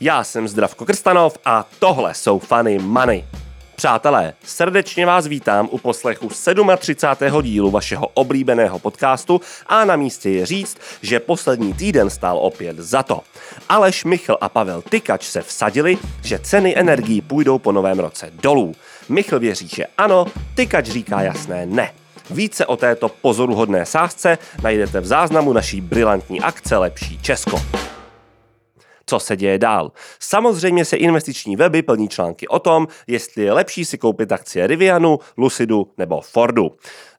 Já jsem Zdravko Krstanov a tohle jsou Funny Money. Přátelé, srdečně vás vítám u poslechu 37. dílu vašeho oblíbeného podcastu a na místě je říct, že poslední týden stál opět za to. Aleš Michl a Pavel Tykač se vsadili, že ceny energií půjdou po novém roce dolů. Michl věří, že ano, Tykač říká jasné ne. Více o této pozoruhodné sázce najdete v záznamu naší brilantní akce Lepší Česko co se děje dál. Samozřejmě se investiční weby plní články o tom, jestli je lepší si koupit akcie Rivianu, Lucidu nebo Fordu.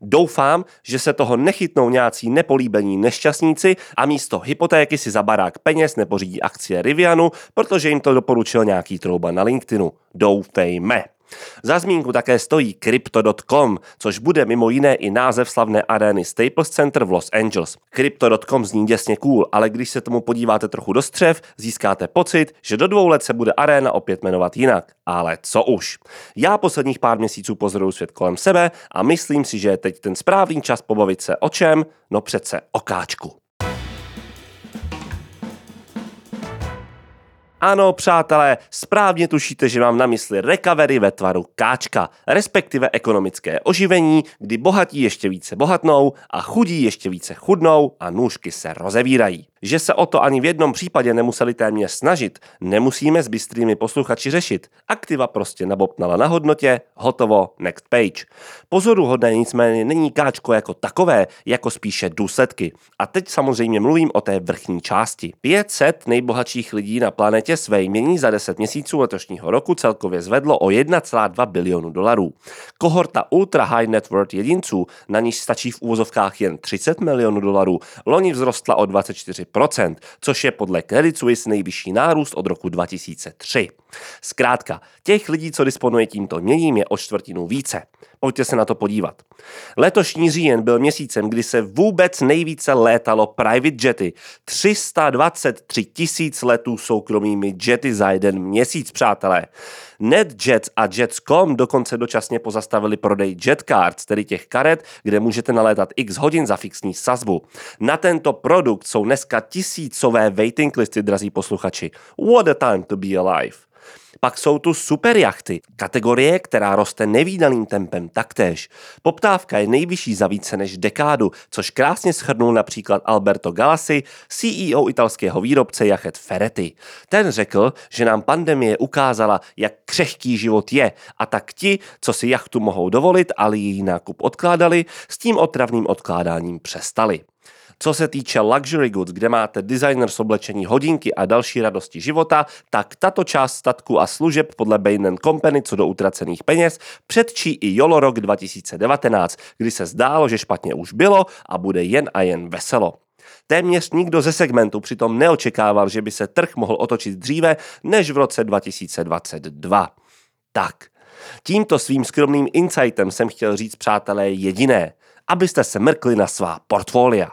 Doufám, že se toho nechytnou nějací nepolíbení nešťastníci a místo hypotéky si za barák peněz nepořídí akcie Rivianu, protože jim to doporučil nějaký trouba na LinkedInu. Doufejme. Za zmínku také stojí Crypto.com, což bude mimo jiné i název slavné arény Staples Center v Los Angeles. Crypto.com zní děsně cool, ale když se tomu podíváte trochu do střev, získáte pocit, že do dvou let se bude aréna opět jmenovat jinak. Ale co už. Já posledních pár měsíců pozoruju svět kolem sebe a myslím si, že je teď ten správný čas pobavit se o čem? No přece o káčku. Ano, přátelé, správně tušíte, že mám na mysli recovery ve tvaru káčka, respektive ekonomické oživení, kdy bohatí ještě více bohatnou a chudí ještě více chudnou a nůžky se rozevírají. Že se o to ani v jednom případě nemuseli téměř snažit, nemusíme s bystrými posluchači řešit. Aktiva prostě nabopnala na hodnotě, hotovo, next page. Pozoruhodné nicméně není káčko jako takové, jako spíše důsledky. A teď samozřejmě mluvím o té vrchní části. 500 nejbohatších lidí na planetě své jmění za 10 měsíců letošního roku celkově zvedlo o 1,2 bilionu dolarů. Kohorta ultra high net worth jedinců, na níž stačí v úvozovkách jen 30 milionů dolarů, loni vzrostla o 24 což je podle Credit Suisse nejvyšší nárůst od roku 2003. Zkrátka, těch lidí, co disponuje tímto měním, je o čtvrtinu více. Pojďte se na to podívat. Letošní říjen byl měsícem, kdy se vůbec nejvíce létalo private jety. 323 tisíc letů soukromými jety za jeden měsíc, přátelé. NetJets a Jets.com dokonce dočasně pozastavili prodej jetcards, tedy těch karet, kde můžete nalétat x hodin za fixní sazbu. Na tento produkt jsou dneska tisícové waiting listy, drazí posluchači. What a time to be alive. Pak jsou tu superjachty, kategorie, která roste nevýdaným tempem taktéž. Poptávka je nejvyšší za více než dekádu, což krásně shrnul například Alberto Galassi, CEO italského výrobce jachet Ferretti. Ten řekl, že nám pandemie ukázala, jak křehký život je a tak ti, co si jachtu mohou dovolit, ale její nákup odkládali, s tím otravným odkládáním přestali. Co se týče luxury goods, kde máte designer s oblečení hodinky a další radosti života, tak tato část statku a služeb podle Bain Company co do utracených peněz předčí i Jolo rok 2019, kdy se zdálo, že špatně už bylo a bude jen a jen veselo. Téměř nikdo ze segmentu přitom neočekával, že by se trh mohl otočit dříve než v roce 2022. Tak, tímto svým skromným insightem jsem chtěl říct, přátelé, jediné – abyste se mrkli na svá portfolia.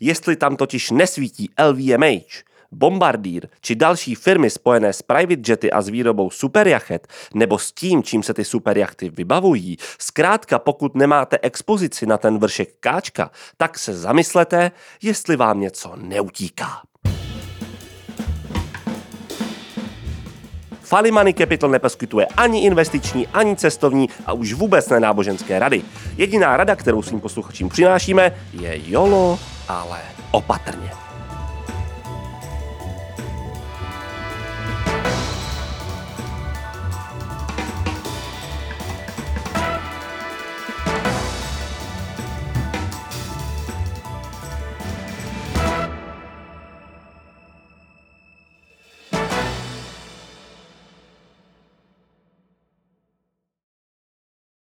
Jestli tam totiž nesvítí LVMH, Bombardier či další firmy spojené s private jety a s výrobou superjachet nebo s tím, čím se ty superjachty vybavují, zkrátka pokud nemáte expozici na ten vršek káčka, tak se zamyslete, jestli vám něco neutíká. Money Capital neposkytuje ani investiční, ani cestovní a už vůbec ne náboženské rady. Jediná rada, kterou svým posluchačům přinášíme, je YOLO, ale opatrně.